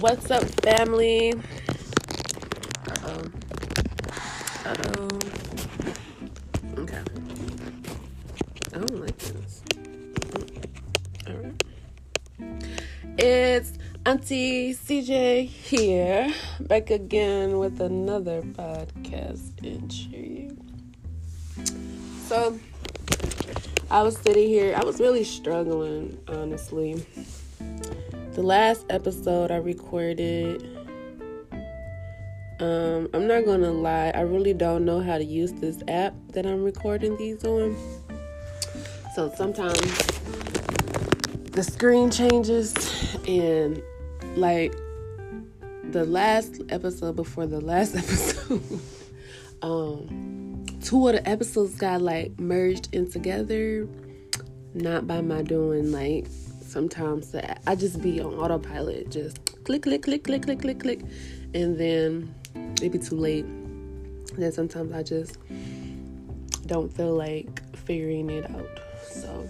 What's up, family? Uh oh. Uh oh. Okay. I don't like this. All right. It's Auntie CJ here, back again with another podcast entry. So, I was sitting here, I was really struggling, honestly. The last episode I recorded, um, I'm not gonna lie, I really don't know how to use this app that I'm recording these on. So sometimes the screen changes and like the last episode before the last episode um two of the episodes got like merged in together not by my doing like sometimes that i just be on autopilot just click click click click click click click and then it be too late then sometimes i just don't feel like figuring it out so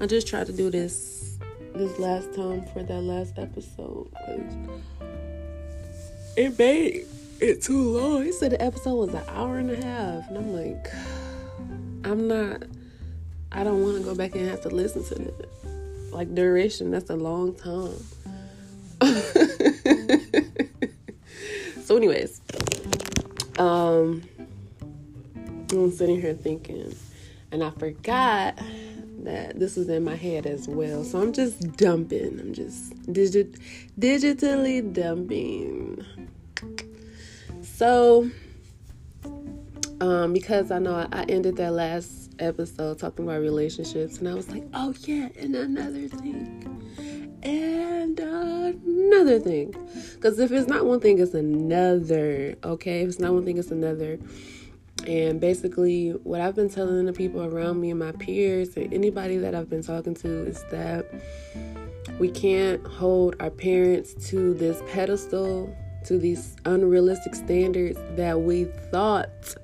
i just try to do this this last time for that last episode because it made it too long. He said the episode was an hour and a half, and I'm like, I'm not. I don't want to go back and have to listen to it. Like duration, that's a long time. so, anyways, um, I'm sitting here thinking, and I forgot that this was in my head as well. So I'm just dumping. I'm just digit digitally dumping. So um because I know I, I ended that last episode talking about relationships and I was like, "Oh yeah, and another thing." And another thing. Cuz if it's not one thing, it's another. Okay? If it's not one thing, it's another. And basically, what I've been telling the people around me and my peers and anybody that I've been talking to is that we can't hold our parents to this pedestal, to these unrealistic standards that we thought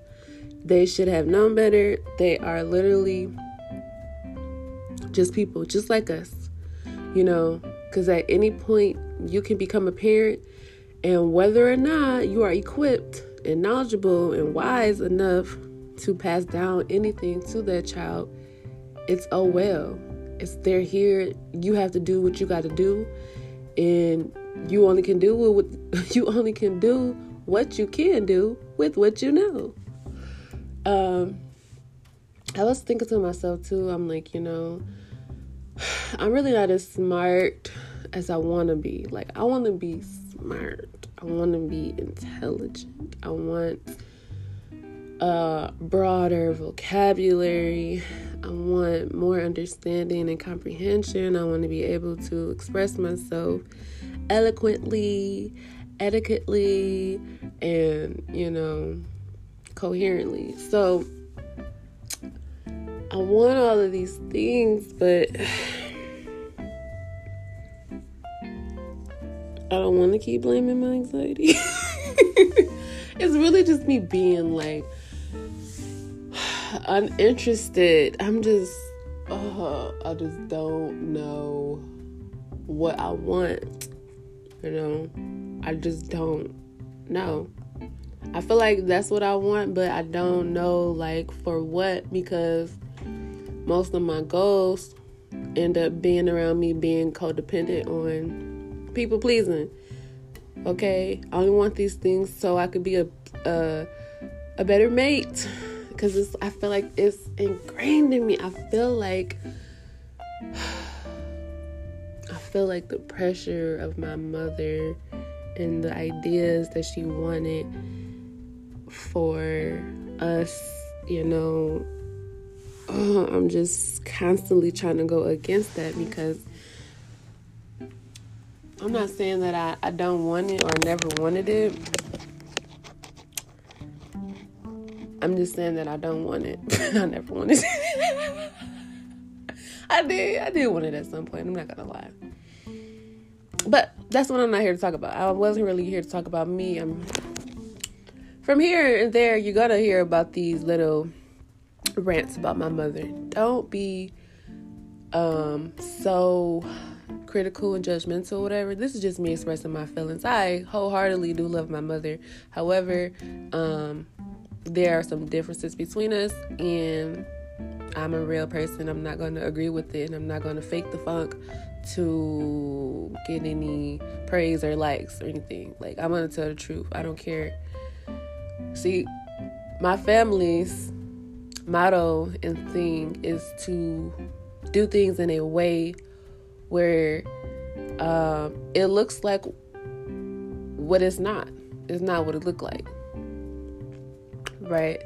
they should have known better. They are literally just people, just like us, you know, because at any point you can become a parent, and whether or not you are equipped and knowledgeable and wise enough to pass down anything to that child, it's oh well. It's they're here. You have to do what you got to do, and you only can do what you only can do what you can do with what you know. Um, I was thinking to myself too. I'm like, you know, I'm really not as smart as I want to be. Like, I want to be smart. I want to be intelligent. I want a broader vocabulary. I want more understanding and comprehension. I want to be able to express myself eloquently, etiquetely, and, you know, coherently. So, I want all of these things, but I don't want to keep blaming my anxiety. it's really just me being like uninterested. I'm just, uh, I just don't know what I want. You know, I just don't know. I feel like that's what I want, but I don't know like for what because most of my goals end up being around me being codependent on people pleasing. Okay, I only want these things so I could be a a, a better mate because it's I feel like it's ingrained in me. I feel like I feel like the pressure of my mother and the ideas that she wanted for us, you know, oh, I'm just constantly trying to go against that because I'm not saying that I, I don't want it or never wanted it. I'm just saying that I don't want it. I never wanted it. I did. I did want it at some point. I'm not gonna lie. But that's what I'm not here to talk about. I wasn't really here to talk about me. I'm from here and there. You're gonna hear about these little rants about my mother. Don't be um so critical and judgmental, whatever. This is just me expressing my feelings. I wholeheartedly do love my mother. However, um, there are some differences between us, and I'm a real person. I'm not going to agree with it, and I'm not going to fake the funk to get any praise or likes or anything. Like, I'm going to tell the truth. I don't care. See, my family's motto and thing is to do things in a way where uh, it looks like what it's not. It's not what it looked like. Right?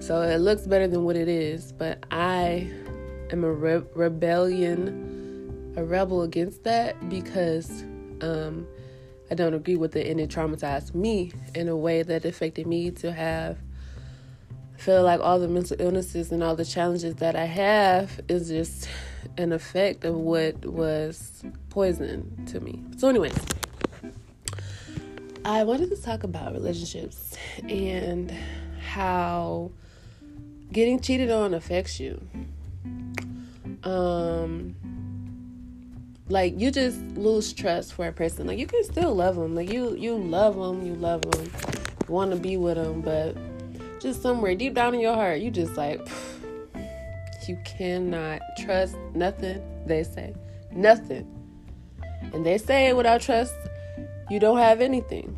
So it looks better than what it is, but I am a re- rebellion, a rebel against that because um, I don't agree with it and it traumatized me in a way that affected me to have feel like all the mental illnesses and all the challenges that I have is just an effect of what was poison to me. So, anyways, I wanted to talk about relationships and how getting cheated on affects you. Um, like you just lose trust for a person. Like you can still love them. Like you, you love them. You love them. Want to be with them, but just somewhere deep down in your heart, you just like you cannot trust nothing they say. Nothing. And they say without trust, you don't have anything.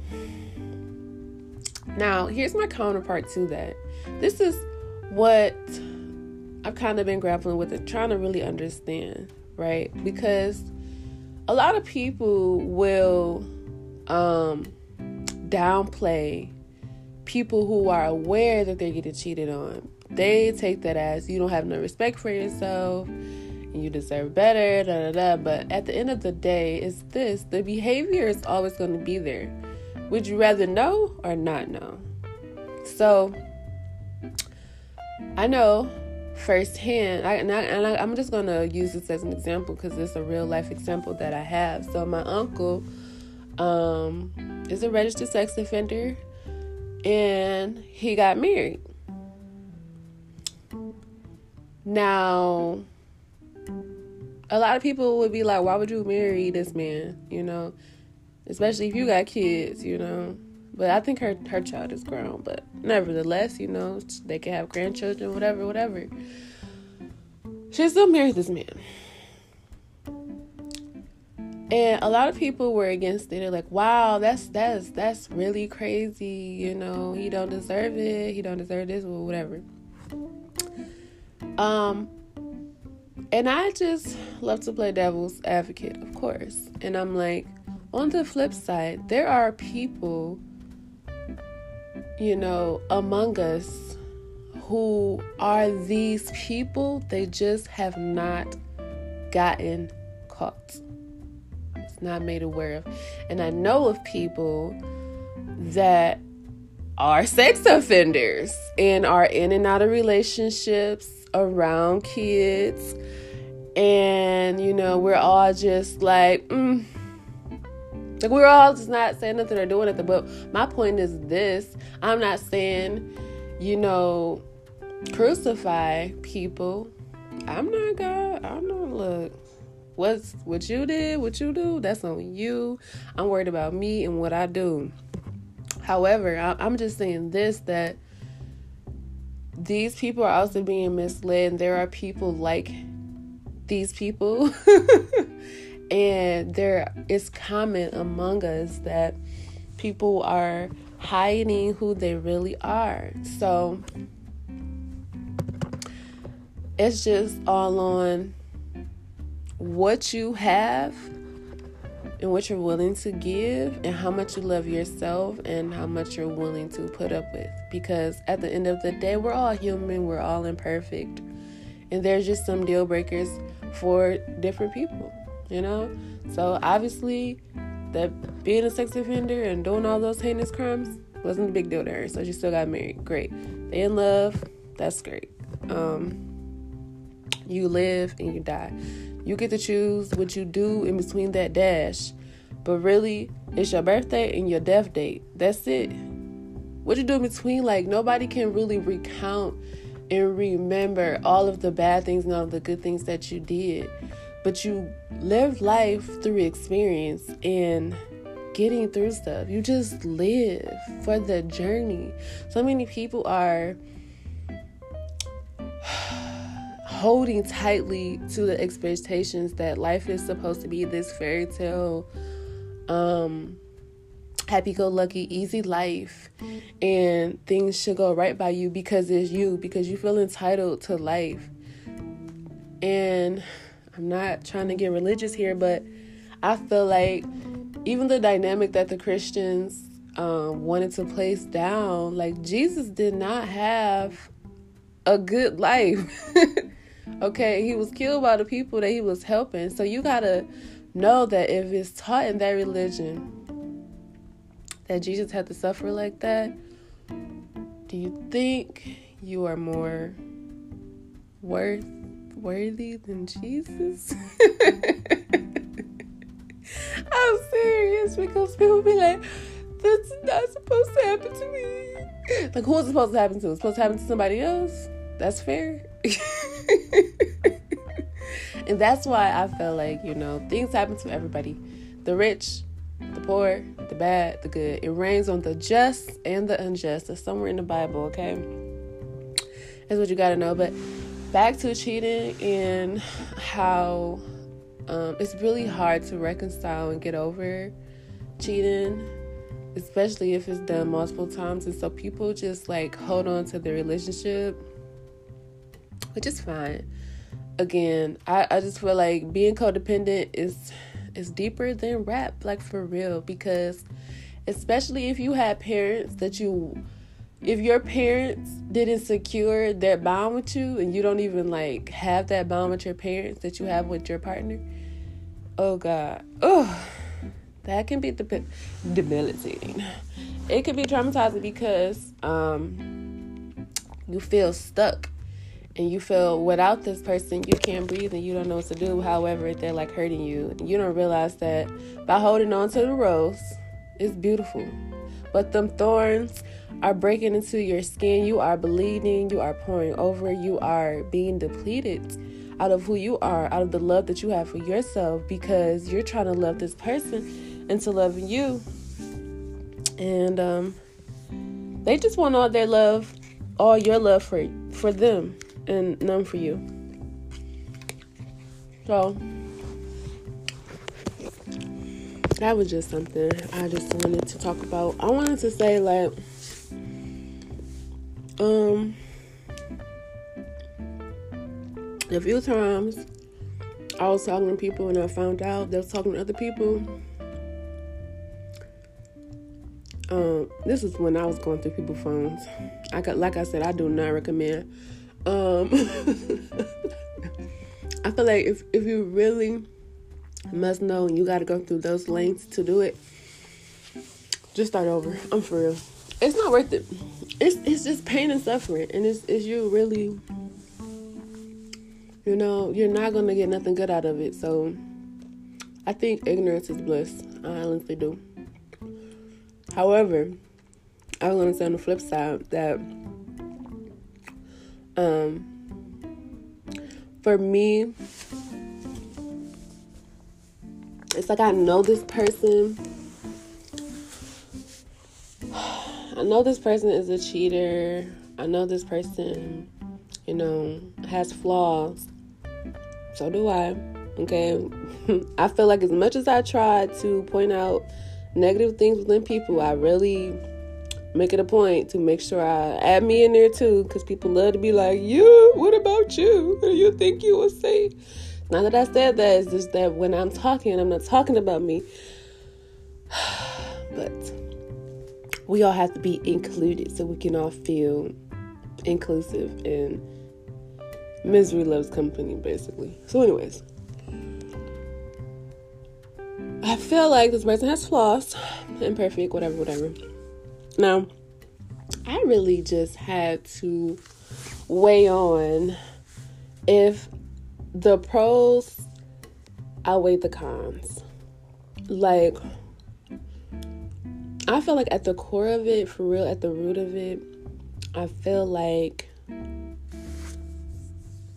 Now, here's my counterpart to that. This is what I've kind of been grappling with and trying to really understand, right? Because a lot of people will um, downplay people who are aware that they're getting cheated on. They take that as you don't have no respect for yourself and you deserve better, da da da. But at the end of the day, it's this the behavior is always going to be there. Would you rather know or not know? So, I know firsthand, I, and, I, and I, I'm just to use this as an example because it's a real life example that I have. So, my uncle um, is a registered sex offender and he got married. Now, a lot of people would be like, why would you marry this man? You know, especially if you got kids, you know. But I think her her child is grown, but nevertheless, you know, they can have grandchildren, whatever, whatever. She still married this man. And a lot of people were against it. They're like, "Wow, that's that's that's really crazy. You know, he don't deserve it. He don't deserve this, or whatever." Um, and I just love to play devil's advocate, of course. And I'm like, on the flip side, there are people, you know, among us who are these people. They just have not gotten caught It's not made aware of. And I know of people that are sex offenders and are in and out of relationships around kids. And, you know, we're all just like, mm. Like, we're all just not saying nothing or doing nothing. But my point is this I'm not saying, you know, crucify people. I'm not God. I'm not, look, what's what you did, what you do, that's on you. I'm worried about me and what I do. However, I'm just saying this that these people are also being misled. And there are people like these people, and there is common among us that people are hiding who they really are. So it's just all on what you have and what you're willing to give and how much you love yourself and how much you're willing to put up with. Because at the end of the day we're all human we're all imperfect. And there's just some deal breakers for different people you know so obviously that being a sex offender and doing all those heinous crimes wasn't a big deal to her so she still got married great they in love that's great um you live and you die you get to choose what you do in between that dash. But really, it's your birthday and your death date. That's it. What you do in between, like, nobody can really recount and remember all of the bad things and all the good things that you did. But you live life through experience and getting through stuff. You just live for the journey. So many people are holding tightly to the expectations that life is supposed to be this fairy tale um happy go lucky easy life and things should go right by you because it's you because you feel entitled to life and i'm not trying to get religious here but i feel like even the dynamic that the christians um, wanted to place down like jesus did not have a good life Okay, he was killed by the people that he was helping. So you gotta know that if it's taught in that religion that Jesus had to suffer like that, do you think you are more worth worthy than Jesus? I'm serious because people be like, that's not supposed to happen to me. Like, who's supposed to happen to? It's supposed to happen to somebody else? That's fair. and that's why I feel like, you know, things happen to everybody the rich, the poor, the bad, the good. It rains on the just and the unjust. It's somewhere in the Bible, okay? That's what you gotta know. But back to cheating and how um, it's really hard to reconcile and get over cheating, especially if it's done multiple times. And so people just like hold on to the relationship which is fine. Again, I, I just feel like being codependent is is deeper than rap, like for real, because especially if you had parents that you if your parents didn't secure that bond with you and you don't even like have that bond with your parents that you have with your partner, oh god. Oh that can be de- debilitating. It can be traumatizing because um you feel stuck and you feel without this person you can't breathe and you don't know what to do however if they're like hurting you you don't realize that by holding on to the rose it's beautiful but them thorns are breaking into your skin you are bleeding you are pouring over you are being depleted out of who you are out of the love that you have for yourself because you're trying to love this person into loving you and um they just want all their love all your love for for them and none for you. So that was just something I just wanted to talk about. I wanted to say like um a few times I was talking to people and I found out they was talking to other people. Um, this is when I was going through people's phones. I got, like I said, I do not recommend um, I feel like if, if you really must know and you got to go through those lengths to do it, just start over. I'm for real. It's not worth it. It's it's just pain and suffering, and it's it's you really, you know, you're not gonna get nothing good out of it. So, I think ignorance is bliss. I honestly do. However, I was gonna say on the flip side that um, for me, it's like I know this person. I know this person is a cheater. I know this person, you know, has flaws. So do I. Okay. I feel like as much as I try to point out negative things within people, I really make it a point to make sure I add me in there too, because people love to be like, "You, what about you? do you think you would say?" Now that I said that, it's just that when I'm talking, I'm not talking about me. but we all have to be included so we can all feel inclusive and misery loves company, basically. So, anyways. I feel like this person has flaws, imperfect, whatever, whatever. Now, I really just had to weigh on if the pros outweigh the cons. Like, I feel like at the core of it, for real, at the root of it, I feel like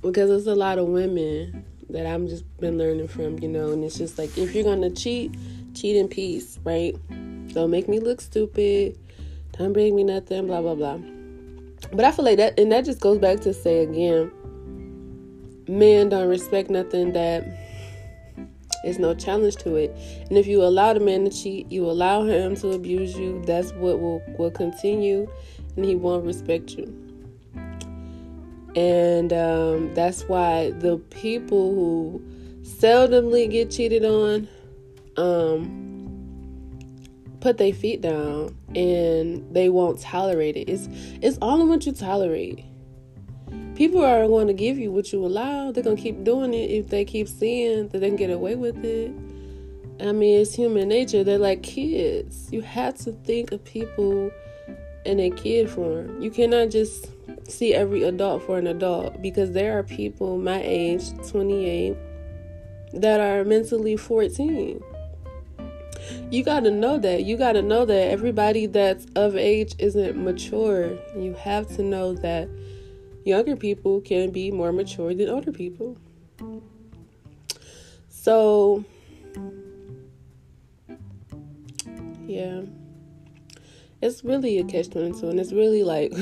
because there's a lot of women that I'm just been learning from, you know, and it's just like if you're gonna cheat, cheat in peace, right? Don't make me look stupid. Don't bring me nothing, blah blah blah. But I feel like that, and that just goes back to say again, men don't respect nothing that is no challenge to it. And if you allow the man to cheat, you allow him to abuse you, that's what will, will continue, and he won't respect you. And um, that's why the people who seldomly get cheated on um, put their feet down and they won't tolerate it. It's it's all in what you tolerate. People are going to give you what you allow. They're going to keep doing it if they keep seeing that they can get away with it. I mean, it's human nature. They're like kids. You have to think of people in a kid form. You cannot just see every adult for an adult because there are people my age, 28, that are mentally 14 you got to know that. You got to know that everybody that's of age isn't mature. You have to know that younger people can be more mature than older people. So, yeah, it's really a catch 22, and it's really like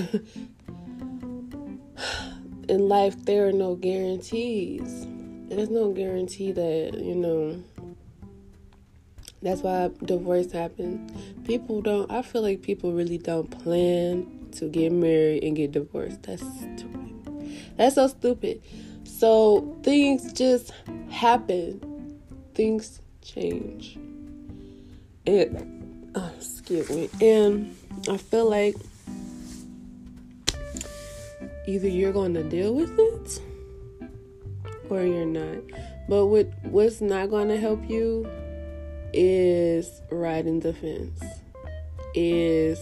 in life, there are no guarantees. There's no guarantee that, you know, that's why divorce happens. People don't, I feel like people really don't plan to get married and get divorced. That's stupid. That's so stupid. So things just happen, things change. And, oh, excuse me. And I feel like either you're going to deal with it or you're not. But what what's not going to help you is riding the fence, is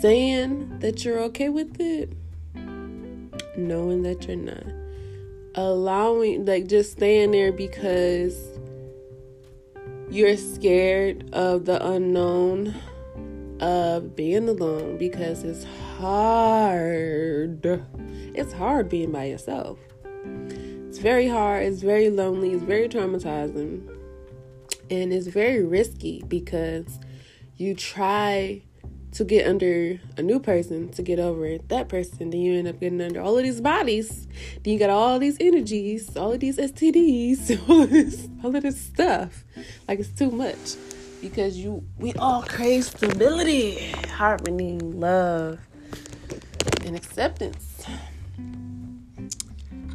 saying that you're okay with it, knowing that you're not, allowing, like, just staying there because you're scared of the unknown of being alone because it's hard. It's hard being by yourself. It's very hard, it's very lonely, it's very traumatizing. And it's very risky because you try to get under a new person to get over that person. Then you end up getting under all of these bodies. Then you got all these energies, all of these STDs, all of this, all of this stuff. Like it's too much because you we all crave stability, harmony, love, and acceptance.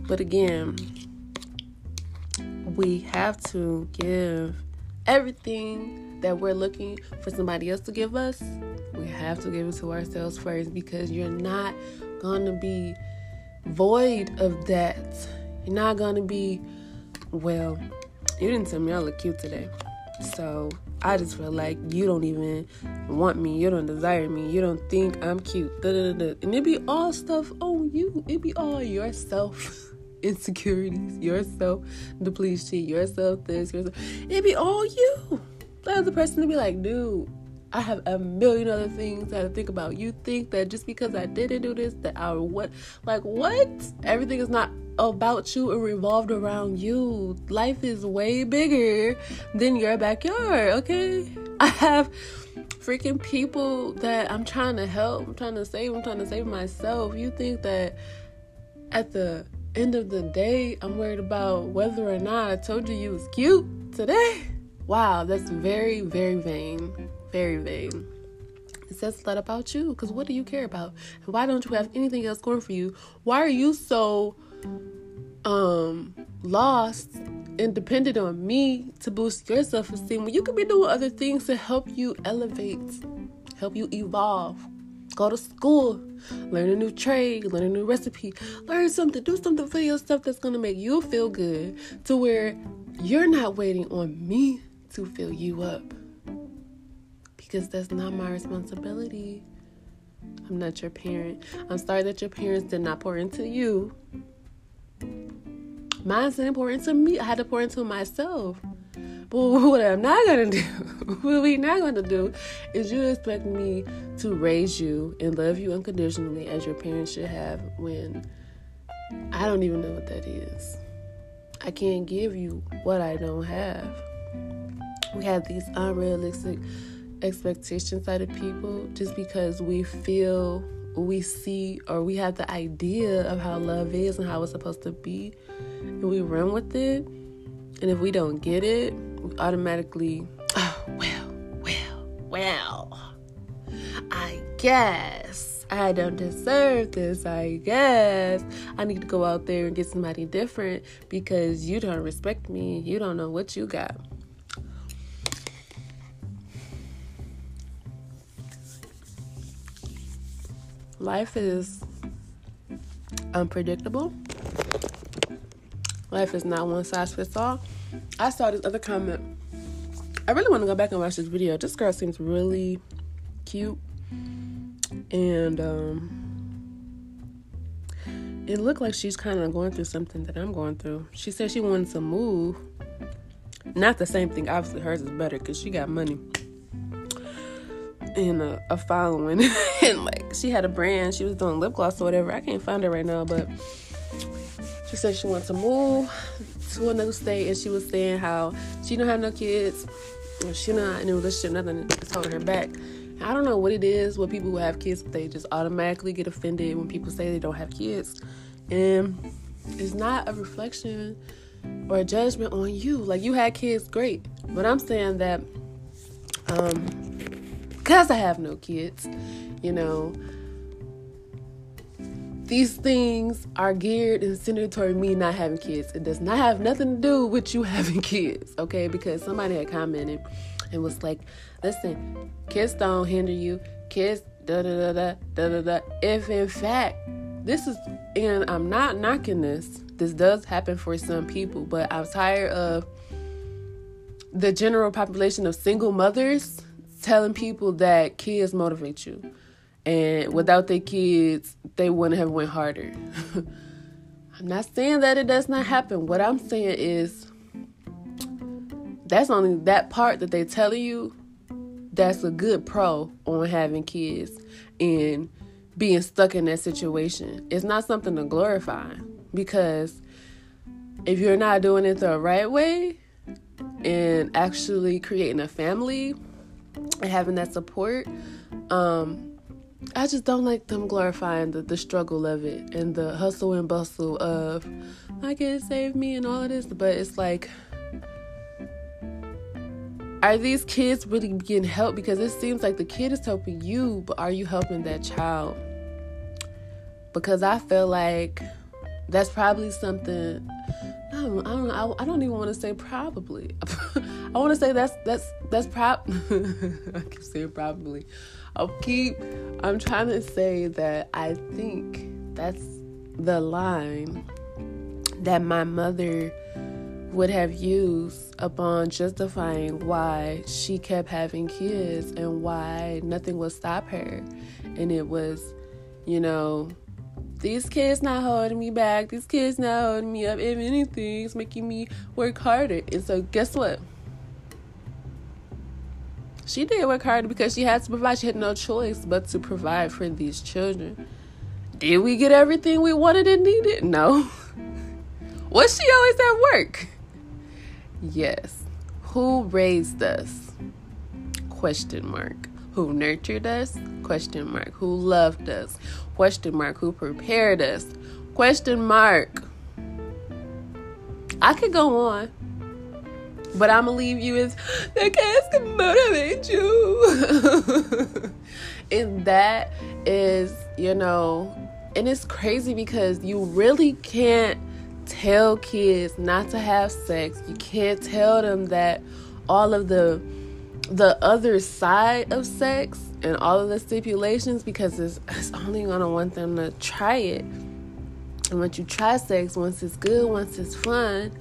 But again, we have to give everything that we're looking for somebody else to give us, we have to give it to ourselves first because you're not going to be void of that. You're not going to be, well, you didn't tell me I look cute today. So I just feel like you don't even want me. You don't desire me. You don't think I'm cute. Da, da, da, and it be all stuff on you. It be all yourself. insecurities, yourself depletion, yourself this, yourself. It'd be all you. The other person to be like, dude, I have a million other things I have to think about. You think that just because I didn't do this, that I what? Like what? Everything is not about you and revolved around you. Life is way bigger than your backyard. Okay, I have freaking people that I'm trying to help. I'm trying to save. I'm trying to save myself. You think that at the end of the day, I'm worried about whether or not I told you you was cute today. Wow, that's very, very vain. Very vain. It says a lot about you because what do you care about? why don't you have anything else going for you? Why are you so um lost and dependent on me to boost your self-esteem when you could be doing other things to help you elevate, help you evolve, Go to school, learn a new trade, learn a new recipe, learn something, do something for yourself that's gonna make you feel good to where you're not waiting on me to fill you up. Because that's not my responsibility. I'm not your parent. I'm sorry that your parents did not pour into you. Mine didn't pour into me. I had to pour into myself. But what I'm not gonna do, what we not gonna do, is you expect me to raise you and love you unconditionally as your parents should have when I don't even know what that is. I can't give you what I don't have. We have these unrealistic expectations out of people just because we feel we see or we have the idea of how love is and how it's supposed to be. And we run with it. And if we don't get it we automatically oh well well well i guess i don't deserve this i guess. I need to go out there and get somebody different because you don't respect me. You don't know what you got life is unpredictable. Life is not one size fits all. I saw this other comment. I really want to go back and watch this video. This girl seems really cute. And um, it looked like she's kind of going through something that I'm going through. She said she wanted to move. Not the same thing. Obviously, hers is better because she got money and a, a following. And like she had a brand. She was doing lip gloss or whatever. I can't find it right now but she said she wants to move to another state. And she was saying how she don't have no kids. She not in a relationship nothing. Is holding her back. I don't know what it is with people who have kids they just automatically get offended when people say they don't have kids. And it's not a reflection or a judgment on you. Like you had kids great. But i'm saying that um because I have no kids, you know, these things are geared and centered toward me not having kids. It does not have nothing to do with you having kids, okay? Because somebody had commented and was like, listen, kids don't hinder you. Kids, da da da da da da da. If in fact, this is, and I'm not knocking this, this does happen for some people, but I'm tired of the general population of single mothers telling people that kids motivate you. And without their kids they wouldn't have went harder. I'm not saying that it does not happen. What i'm saying is that's only that part that they tell you that's a good pro on having kids and being stuck in that situation. It's not something to glorify because if you're not doing it the right way and actually creating a family and having that support um I just don't like them glorifying the, the struggle of it and the hustle and bustle of my kids saved me and all of this. But it's like, are these kids really getting help? Because it seems like the kid is helping you, but are you helping that child? Because I feel like that's probably something I don't, I don't. I, I don't even want to say probably. I want to say that's that's that's prob. I keep saying probably. I'll keep. I'm trying to say that I think that's the line that my mother would have used upon justifying why she kept having kids and why nothing would stop her. And it was, you know, these kids not holding me back. These kids not holding me up. If anything, it's making me work harder. And so, guess what? She did work hard because she had to provide. She had no choice but to provide for these children. Did we get everything we wanted and needed? No. Was she always at work? Yes. Who raised us? Question mark who nurtured us question mark who loved us question mark who prepared us question mark i could go on but i'm gonna leave you as the kids can motivate you and that is you know and it's crazy because you really can't tell kids not to have sex you can't tell them that all of the the other side of sex and all of the stipulations because it's, it's only gonna want them to try it. And once you try sex, once it's good, once it's fun,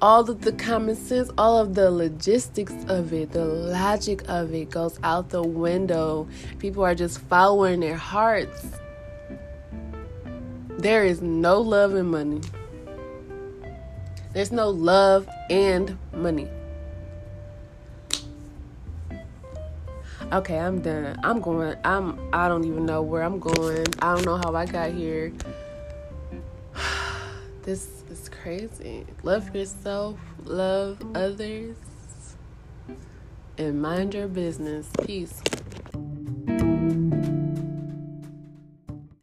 all of the common sense, all of the logistics of it, the logic of it goes out the window. People are just following their hearts. There is no love and money. There's no love and money. Okay, I'm done. I'm going. I'm. I don't even know where I'm going. I don't know how I got here. This is crazy. Love yourself, love others, and mind your business. Peace.